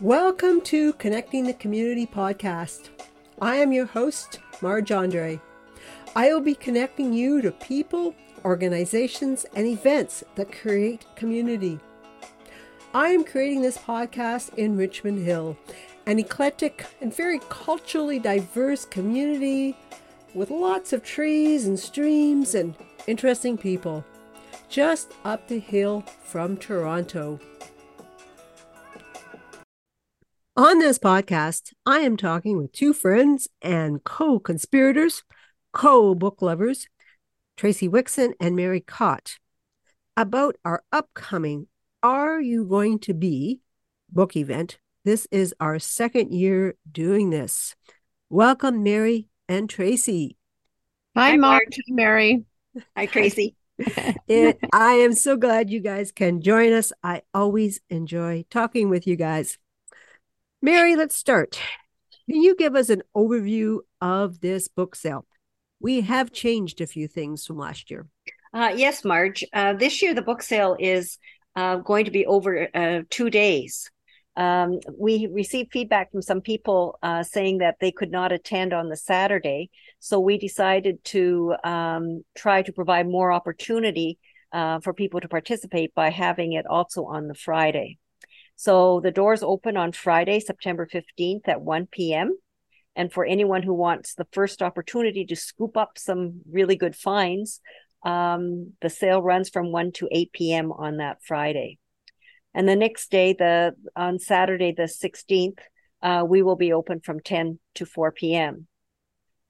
Welcome to Connecting the Community podcast. I am your host, Marj Andre. I will be connecting you to people, organizations, and events that create community. I am creating this podcast in Richmond Hill, an eclectic and very culturally diverse community with lots of trees and streams and interesting people, just up the hill from Toronto. On this podcast, I am talking with two friends and co conspirators, co book lovers, Tracy Wixon and Mary Cott, about our upcoming Are You Going to Be book event. This is our second year doing this. Welcome, Mary and Tracy. Hi, Hi Mark. Mary. Hi, Tracy. it, I am so glad you guys can join us. I always enjoy talking with you guys. Mary, let's start. Can you give us an overview of this book sale? We have changed a few things from last year. Uh, yes, Marj. Uh, this year, the book sale is uh, going to be over uh, two days. Um, we received feedback from some people uh, saying that they could not attend on the Saturday. So we decided to um, try to provide more opportunity uh, for people to participate by having it also on the Friday. So the doors open on Friday, September 15th at 1 p.m. And for anyone who wants the first opportunity to scoop up some really good finds, um, the sale runs from 1 to 8 p.m. on that Friday. And the next day, the on Saturday, the 16th, uh, we will be open from 10 to 4 p.m.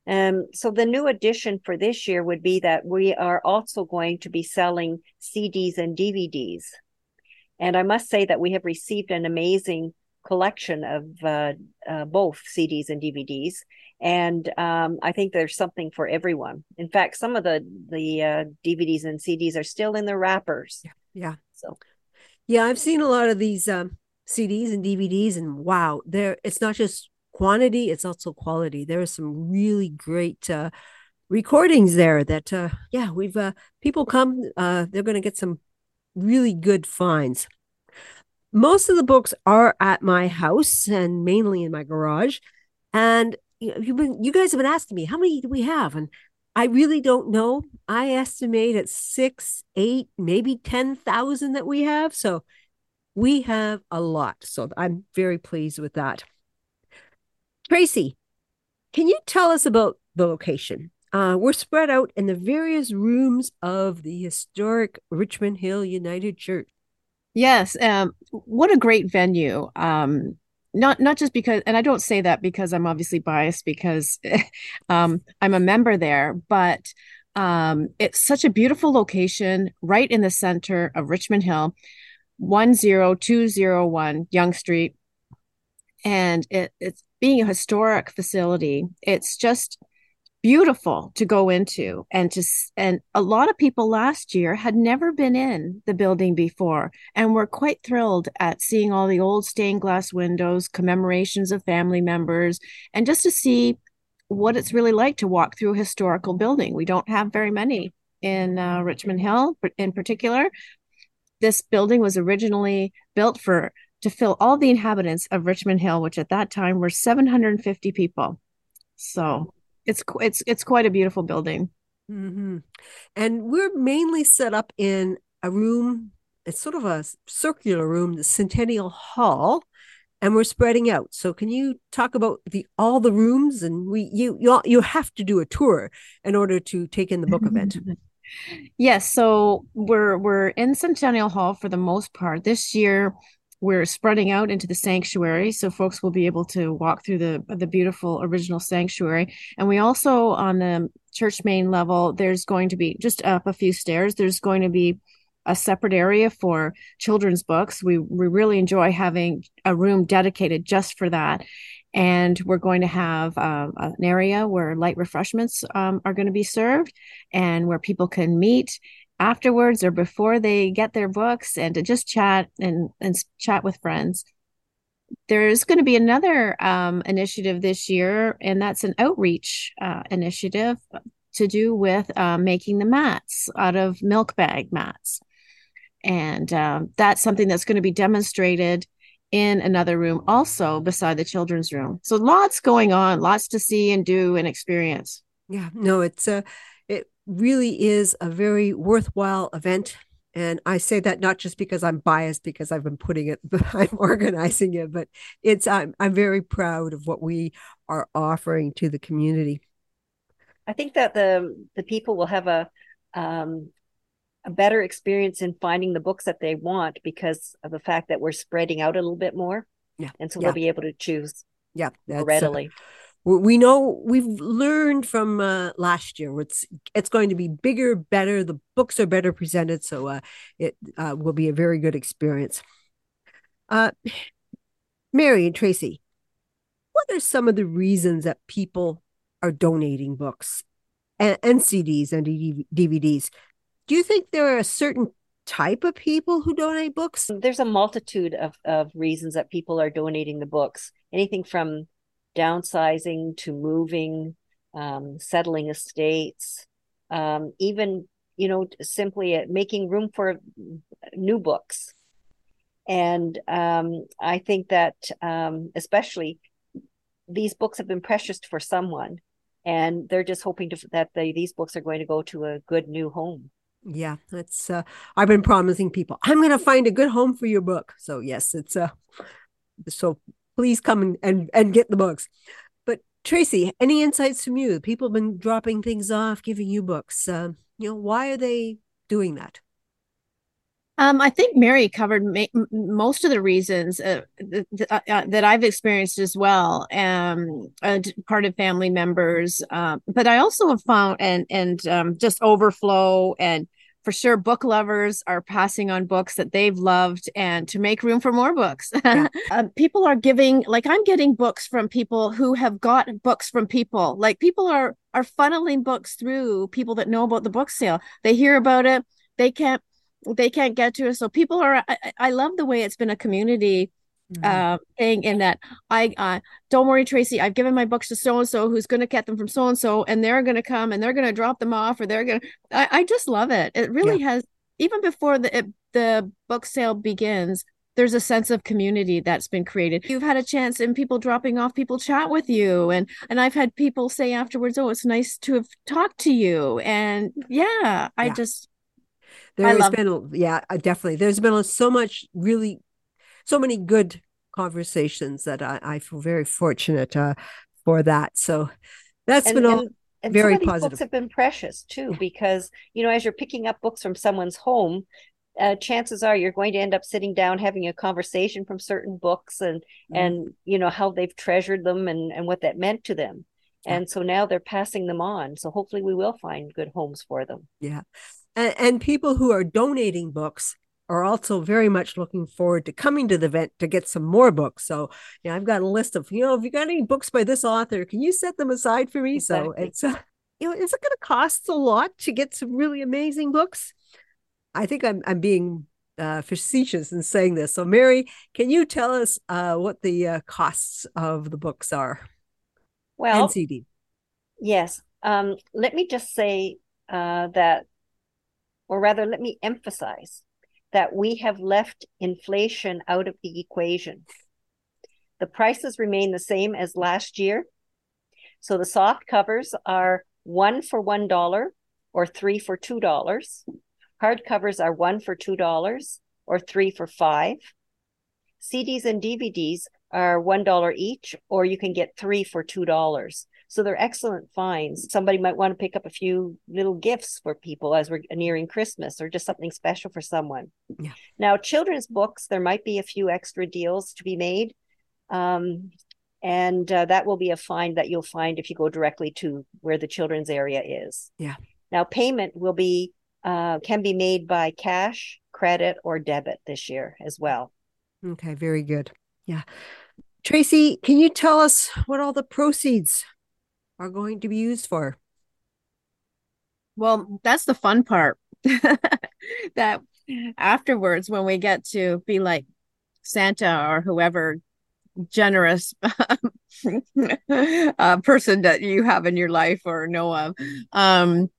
Um, so the new addition for this year would be that we are also going to be selling CDs and DVDs. And I must say that we have received an amazing collection of uh, uh, both CDs and DVDs, and um, I think there's something for everyone. In fact, some of the the uh, DVDs and CDs are still in their wrappers. Yeah. yeah. So, yeah, I've seen a lot of these um, CDs and DVDs, and wow, there it's not just quantity; it's also quality. There are some really great uh, recordings there. That uh, yeah, we've uh, people come. they're going to get some really good finds. Most of the books are at my house and mainly in my garage. And you've been, you guys have been asking me, how many do we have? And I really don't know. I estimate at six, eight, maybe 10,000 that we have. So we have a lot. So I'm very pleased with that. Tracy, can you tell us about the location? Uh, we're spread out in the various rooms of the historic Richmond Hill United Church. Yes, um, what a great venue. Um, not not just because, and I don't say that because I'm obviously biased because um, I'm a member there, but um, it's such a beautiful location right in the center of Richmond Hill, one zero two zero one Yonge Street, and it, it's being a historic facility. It's just beautiful to go into and to and a lot of people last year had never been in the building before and were quite thrilled at seeing all the old stained glass windows commemorations of family members and just to see what it's really like to walk through a historical building. We don't have very many in uh, richmond hill in particular. This building was originally built for to fill all the inhabitants of richmond hill which at that time were 750 people. So it's it's it's quite a beautiful building. Mm-hmm. And we're mainly set up in a room. It's sort of a circular room, the Centennial Hall, and we're spreading out. So, can you talk about the all the rooms? And we you you you have to do a tour in order to take in the book event. Yes, so we're we're in Centennial Hall for the most part. This year we're spreading out into the sanctuary so folks will be able to walk through the the beautiful original sanctuary. And we also on the church main level there's going to be just up a few stairs there's going to be a separate area for children's books. We we really enjoy having a room dedicated just for that. And we're going to have uh, an area where light refreshments um, are going to be served and where people can meet afterwards or before they get their books and to just chat and, and chat with friends. There's going to be another um, initiative this year, and that's an outreach uh, initiative to do with uh, making the mats out of milk bag mats. And um, that's something that's going to be demonstrated in another room also beside the children's room. So lots going on, lots to see and do and experience. Yeah, no, it's a it really is a very worthwhile event. And I say that not just because I'm biased because I've been putting it, I'm organizing it, but it's I'm I'm very proud of what we are offering to the community. I think that the the people will have a um, a better experience in finding the books that they want because of the fact that we're spreading out a little bit more. Yeah. And so yeah. they'll be able to choose yeah, more readily. Uh, we know we've learned from uh, last year. It's it's going to be bigger, better. The books are better presented, so uh, it uh, will be a very good experience. Uh, Mary and Tracy, what are some of the reasons that people are donating books and, and CDs and DVDs? Do you think there are a certain type of people who donate books? There's a multitude of, of reasons that people are donating the books. Anything from downsizing to moving, um, settling estates, um, even you know simply making room for new books. And um, I think that um, especially these books have been precious for someone, and they're just hoping to, that the, these books are going to go to a good new home. Yeah, that's uh I've been promising people I'm going to find a good home for your book. So yes, it's uh so please come and and, and get the books. But Tracy, any insights from you? People have been dropping things off, giving you books. Uh, you know, why are they doing that? Um, I think Mary covered ma- most of the reasons uh, th- th- uh, uh that I've experienced as well, um, uh, part of family members. Uh, but I also have found and and um, just overflow and for sure book lovers are passing on books that they've loved and to make room for more books yeah. um, people are giving like i'm getting books from people who have got books from people like people are are funneling books through people that know about the book sale they hear about it they can't they can't get to it. So people are. I, I love the way it's been a community mm-hmm. uh, thing in that I uh, don't worry, Tracy. I've given my books to so and so who's going to get them from so and so, and they're going to come and they're going to drop them off, or they're going to. I just love it. It really yeah. has. Even before the it, the book sale begins, there's a sense of community that's been created. You've had a chance and people dropping off, people chat with you. And and I've had people say afterwards, Oh, it's nice to have talked to you. And yeah, I yeah. just there's been, yeah, uh, definitely. There's been so much really, so many good conversations that I, I feel very fortunate uh, for that. So that's and, been all and, and very some of these positive. Books have been precious too, because you know, as you're picking up books from someone's home, uh, chances are you're going to end up sitting down having a conversation from certain books and mm. and you know how they've treasured them and and what that meant to them and so now they're passing them on so hopefully we will find good homes for them yeah and, and people who are donating books are also very much looking forward to coming to the event to get some more books. So, yeah, I've got a list of, you know, if you got any books by this author, can you set them aside for me? Exactly. So it's, uh, you know, is it going to cost a lot to get some really amazing books? I think I'm, I'm being uh, facetious in saying this. So, Mary, can you tell us uh, what the uh, costs of the books are? Well, NCD. Yes. Um, let me just say uh, that or rather, let me emphasize that we have left inflation out of the equation. The prices remain the same as last year. So the soft covers are one for $1 or three for $2. Hard covers are one for $2 or three for five. CDs and DVDs are $1 each, or you can get three for $2. So they're excellent finds. Somebody might want to pick up a few little gifts for people as we're nearing Christmas or just something special for someone. Yeah. Now, children's books, there might be a few extra deals to be made. Um, and uh, that will be a find that you'll find if you go directly to where the children's area is. Yeah. Now, payment will be uh, can be made by cash, credit, or debit this year as well. Okay, very good. Yeah. Tracy, can you tell us what all the proceeds are going to be used for? Well, that's the fun part. that afterwards, when we get to be like Santa or whoever generous uh, person that you have in your life or know of, um,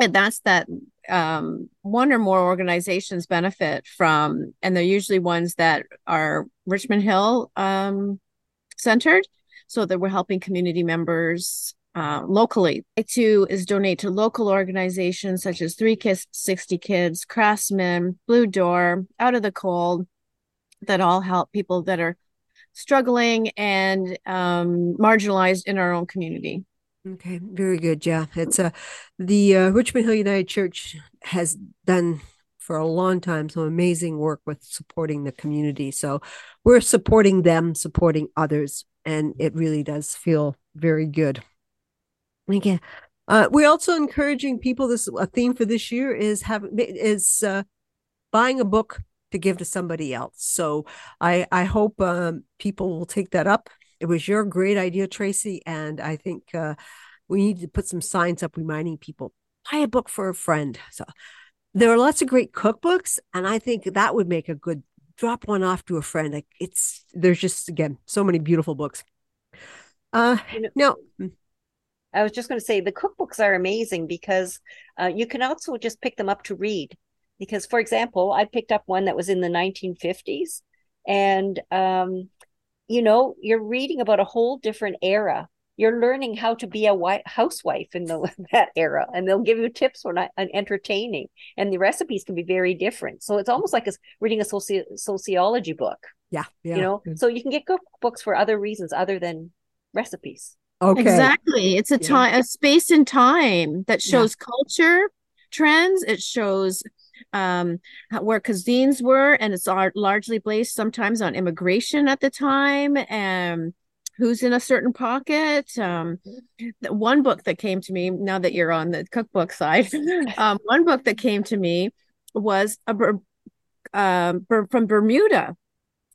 and that's that um, one or more organizations benefit from, and they're usually ones that are Richmond Hill um, centered, so that we're helping community members uh, locally. Two is donate to local organizations such as Three Kids, 60 Kids, Krasman, Blue Door, Out of the Cold, that all help people that are struggling and um, marginalized in our own community. Okay, very good. Yeah, it's uh, the uh, Richmond Hill United Church has done for a long time some amazing work with supporting the community. So we're supporting them, supporting others, and it really does feel very good. Again, uh, we're also encouraging people. This a theme for this year is having is uh, buying a book to give to somebody else. So I I hope um, people will take that up. It was your great idea, Tracy, and I think uh, we need to put some signs up reminding people buy a book for a friend. So there are lots of great cookbooks, and I think that would make a good drop one off to a friend. Like it's there's just again so many beautiful books. Uh, you know, now. I was just going to say the cookbooks are amazing because uh, you can also just pick them up to read. Because for example i picked up one that was in the 1950s and um, you know you're reading about a whole different era. You're learning how to be a white housewife in the, that era and they'll give you tips for not entertaining and the recipes can be very different. So it's almost like it's reading a soci- sociology book. Yeah, yeah, you know? so you can get cookbooks for other reasons other than recipes okay exactly it's a time yeah. a space and time that shows yeah. culture trends it shows um, where cuisines were, and it's largely based sometimes on immigration at the time and who's in a certain pocket. Um, one book that came to me now that you're on the cookbook side, um, one book that came to me was a, um, from Bermuda,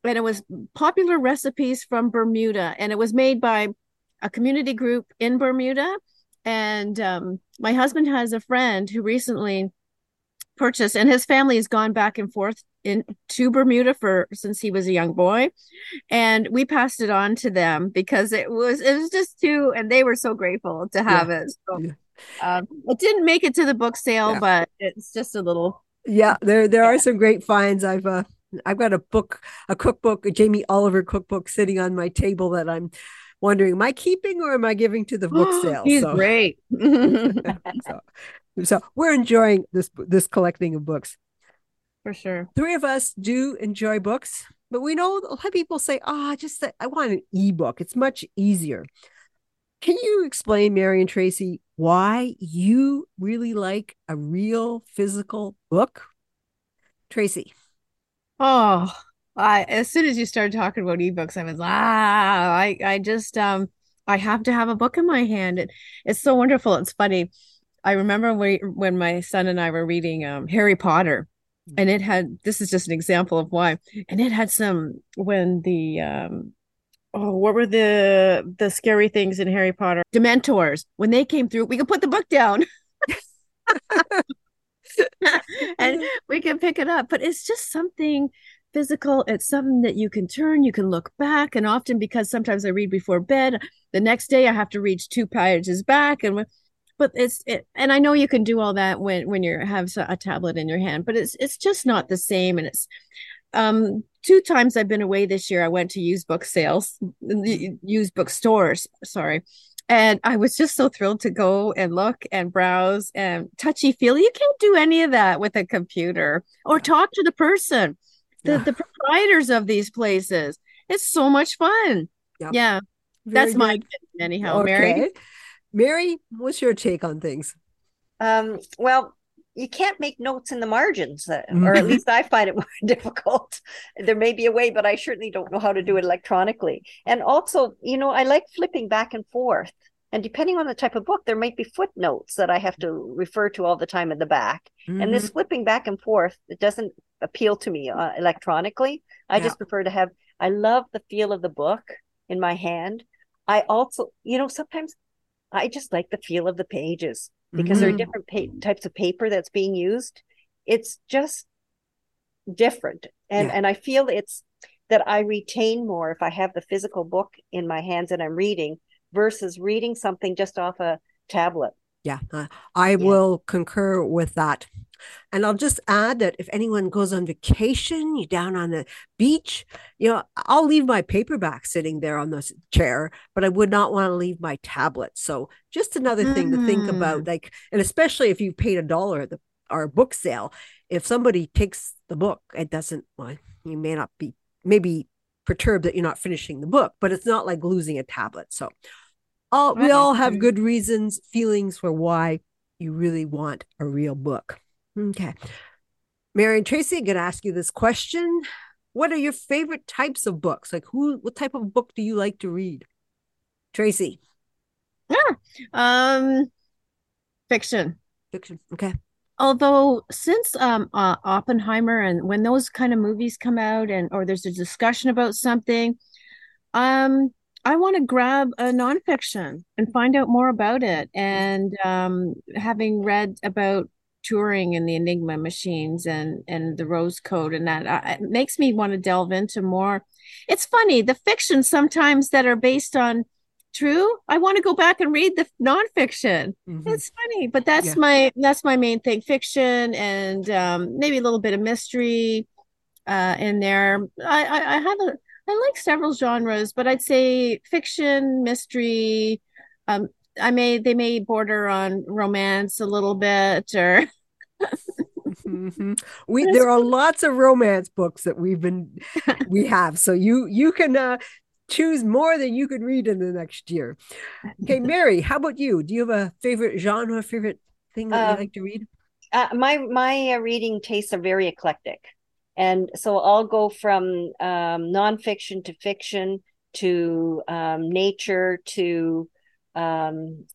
and it was popular recipes from Bermuda, and it was made by a community group in Bermuda. And um, my husband has a friend who recently purchased, and his family has gone back and forth in to Bermuda for since he was a young boy and we passed it on to them because it was it was just too and they were so grateful to have yeah. it so, yeah. um, it didn't make it to the book sale yeah. but it's just a little yeah there there are some great finds I've uh I've got a book a cookbook a Jamie Oliver cookbook sitting on my table that I'm wondering am I keeping or am I giving to the book sale? He's so. great. So, so we're enjoying this this collecting of books. For sure. Three of us do enjoy books but we know a lot of people say oh just i want an ebook. It's much easier. Can you explain mary and tracy why you really like a real physical book? Tracy. Oh I, as soon as you started talking about ebooks i was ah i i just um i have to have a book in my hand. It, it's so wonderful. It's funny. I remember when, when my son and I were reading um, Harry Potter, and it had this is just an example of why, and it had some when the um, oh what were the the scary things in Harry Potter? Dementors. When they came through, we could put the book down. and we can pick it up. But it's just something physical it's something that you can turn you can look back and often because sometimes i read before bed the next day i have to read two pages back and but it's it, and I know you can do all that when when you have a tablet in your hand, but it's it's just not the same. And it's um two times I've been away this year. I went to used book sales, used book stores. Sorry. And I was just so thrilled to go and look and browse and touchy feel. You can't do any of that with a computer or talk to the person, the, yeah. the proprietors of these places. It's so much fun. Yep. Yeah. Very That's good. my opinion, anyhow, okay. Mary. Mary, what's your take on things? Um, well, you can't make notes in the margins, uh, or at least I find it more difficult. There may be a way, but I certainly don't know how to do it electronically. And also, you know, I like flipping back and forth. And depending on the type of book, there might be footnotes that I have to refer to all the time in the back. Mm-hmm. And this mm-hmm. flipping back and forth, it doesn't appeal to me uh, electronically. I yeah. just prefer to have, I love the feel of the book in my hand. I also, you know, sometimes I just like the feel of the pages because mm-hmm. there are mm-hmm. different pa- types of paper that's being used. It's just different. And yeah. and I feel it's that I retain more if I have the physical book in my hands and I'm reading versus reading something just off a tablet. Yeah, uh, I yeah. will concur with that. And I'll just add that if anyone goes on vacation, you're down on the beach, you know, I'll leave my paperback sitting there on the chair, but I would not want to leave my tablet. So just another mm. thing to think about, mm. like, and especially if you paid a dollar at the our book sale, if somebody takes the book, it doesn't. Well, you may not be maybe perturbed that you're not finishing the book, but it's not like losing a tablet. So all, we all have good reasons, feelings for why you really want a real book. Okay. Mary and Tracy, I'm going to ask you this question. What are your favorite types of books? Like who what type of book do you like to read? Tracy. Yeah. Um fiction. Fiction. Okay. Although since um uh, Oppenheimer and when those kind of movies come out and or there's a discussion about something, um I want to grab a nonfiction and find out more about it. And um, having read about Turing and the Enigma machines and and the Rose Code and that uh, it makes me want to delve into more. It's funny the fiction sometimes that are based on true. I want to go back and read the nonfiction. Mm-hmm. It's funny, but that's yeah. my that's my main thing: fiction and um, maybe a little bit of mystery uh, in there. I, I, I have a I like several genres, but I'd say fiction, mystery. Um, I may they may border on romance a little bit or mm-hmm. we there are lots of romance books that we've been we have. So you you can uh choose more than you can read in the next year. Okay mary how about you? Do you have a favorite genre favorite thing that um, you like to read? uh, my my uh, reading tastes are very eclectic and so i'll go from um, nonfiction to fiction to um, nature to um,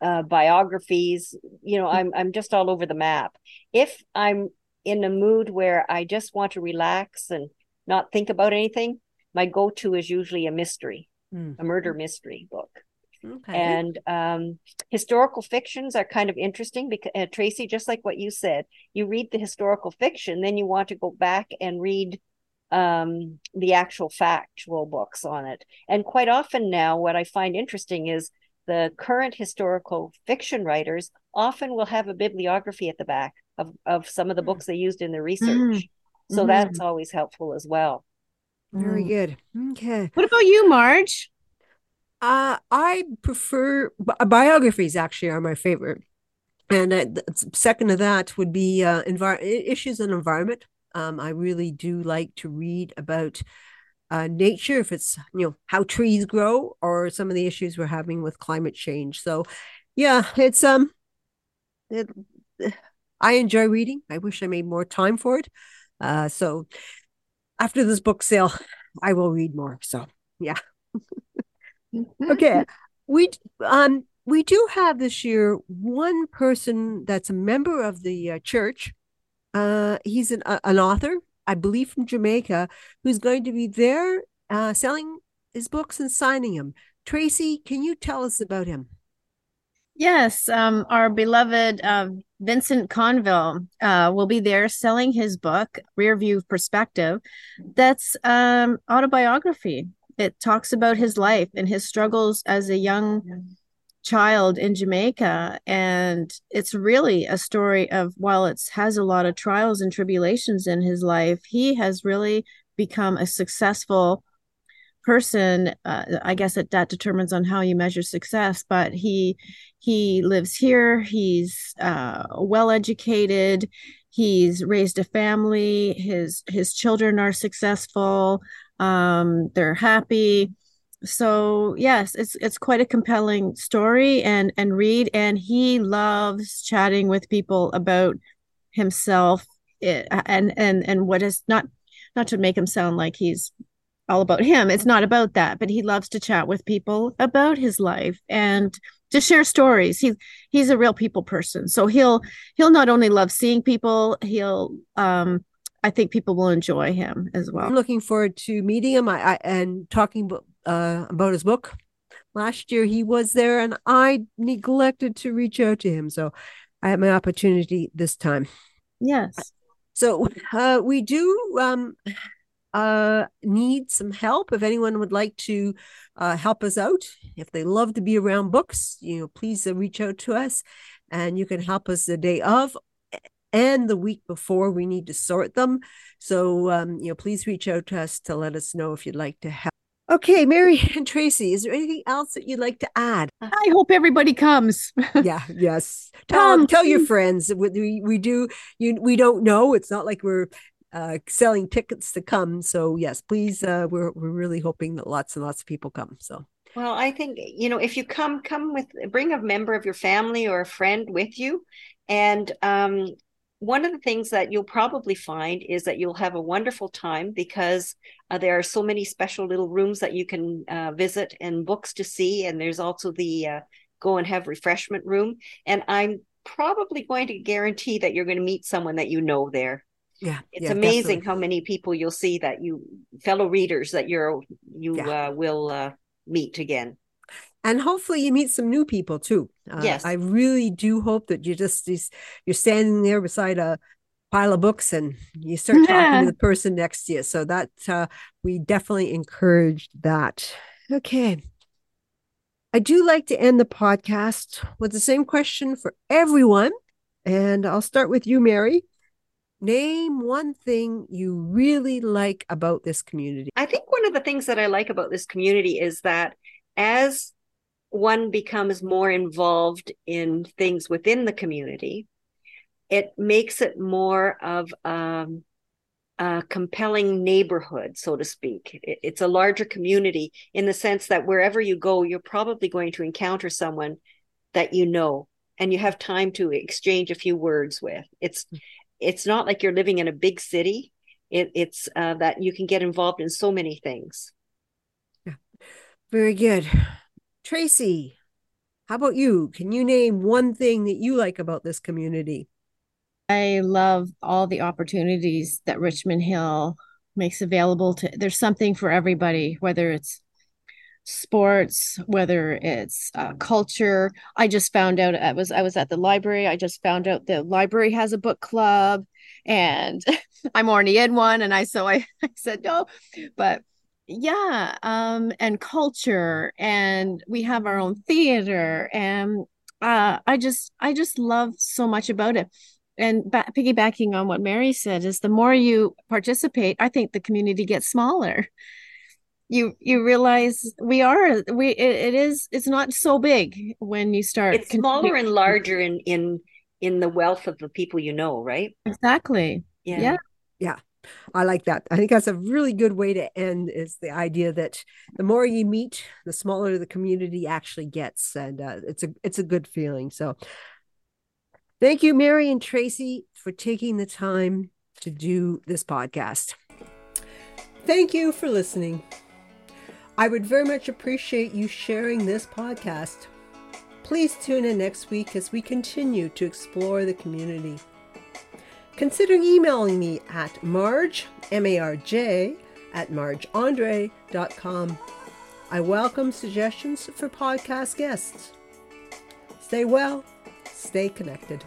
uh, biographies. You know, I'm I'm just all over the map. If I'm in a mood where I just want to relax and not think about anything, my go-to is usually a mystery, mm. a murder mystery book. Okay. And um, historical fictions are kind of interesting because uh, Tracy, just like what you said, you read the historical fiction, then you want to go back and read um, the actual factual books on it. And quite often now, what I find interesting is the current historical fiction writers often will have a bibliography at the back of, of some of the books they used in their research. Mm-hmm. So mm-hmm. that's always helpful as well. Very mm. good. Okay. What about you, Marj? Uh, I prefer biographies. Actually, are my favorite, and uh, second to that would be uh, envir- issues on environment. Um, I really do like to read about uh, nature, if it's you know how trees grow or some of the issues we're having with climate change. So, yeah, it's um, it, I enjoy reading. I wish I made more time for it. Uh, so after this book sale, I will read more. So yeah. okay, we um we do have this year one person that's a member of the uh, church uh, he's an, uh, an author, I believe from Jamaica, who's going to be there uh, selling his books and signing them. Tracy, can you tell us about him? Yes, um, our beloved uh, Vincent Conville uh, will be there selling his book, Rear View Perspective. That's um, autobiography. It talks about his life and his struggles as a young child in Jamaica. And it's really a story of while it has a lot of trials and tribulations in his life, he has really become a successful person. Uh, i guess it, that determines on how you measure success but he he lives here. He's uh, well educated he's raised a family. His his children are successful um, they're happy. So yes it's it's quite a compelling story and and read and he loves chatting with people about himself. And and and what is not not to make him sound like he's all about him it's not about that but he loves to chat with people about his life and to share stories. He he's a real people person. So he'll he'll not only love seeing people he'll um I think people will enjoy him as well. I'm looking forward to meeting him I, I and talking uh, about his book. Last year he was there and I neglected to reach out to him. So I had my opportunity this time. Yes. So uh, we do um, uh, need some help, if anyone would like to uh, help us out, if they love to be around books, you know, please uh, reach out to us and you can help us the day of and the week before we need to sort them. So, um, you know, please reach out to us to let us know if you'd like to help. Okay, Mary and Tracy, is there anything else that you'd like to add? I hope everybody comes. yeah, yes. Tell tell your friends. We we do you we don't know. It's not like we're uh, selling tickets to come. So yes, please. Uh, we're we're really hoping that lots and lots of people come. So. Well, I think you know if you come, come with bring a member of your family or a friend with you, and um, one of the things that you'll probably find is that you'll have a wonderful time because uh, there are so many special little rooms that you can uh, visit and books to see. And there's also the uh, go and have refreshment room. And I'm probably going to guarantee that you're going to meet someone that you know there. Yeah, it's yeah, amazing definitely. how many people you'll see that you fellow readers that you're you Yeah. uh, will uh, meet again. and hopefully you meet some new people too. Uh, Yes. I really do hope that you just you're standing there beside a pile of books and you start talking Yeah. to the person next to you. So that uh, we definitely encourage that. Okay. I do like to end the podcast with the same question for everyone. And I'll start with you, Mary. Name one thing you really like about this community. I think one of the things that I like about this community is that as one becomes more involved in things within the community, it makes it more of um, a compelling neighborhood, so to speak. It- it's a larger community in the sense that wherever you go, you're probably going to encounter someone that you know and you have time to exchange a few words with. It's it's not like you're living in a big city. It, it's uh, that you can get involved in so many things. Yeah. Very good. Tracy, how about you? Can you name one thing that you like about this community? I love all the opportunities that Richmond Hill makes available to there's something for everybody, whether it's sports, whether it's uh, culture. I just found out I was I was at the library. I just found out the library has a book club and I'm already in one and I so I, I said no. But yeah, um and culture and we have our own theater and uh I just I just love so much about it and ba- piggybacking on what Mary said is the more you participate, I think the community gets smaller. You you realize we are we it, it is it's not so big when you start It's smaller and larger in in in the wealth of the people you know, right? exactly. Yeah, yeah. I like that. I think that's a really good way to end is the idea that the more you meet, the smaller the community actually gets. And uh, it's a it's a good feeling. So thank you, Mary and Tracy, for taking the time to do this podcast. Thank you for listening. I would very much appreciate you sharing this podcast. Please tune in next week as we continue to explore the community. Consider emailing me at marj, M-A-R-J, at marjandre.com. I welcome suggestions for podcast guests. Stay well, stay connected.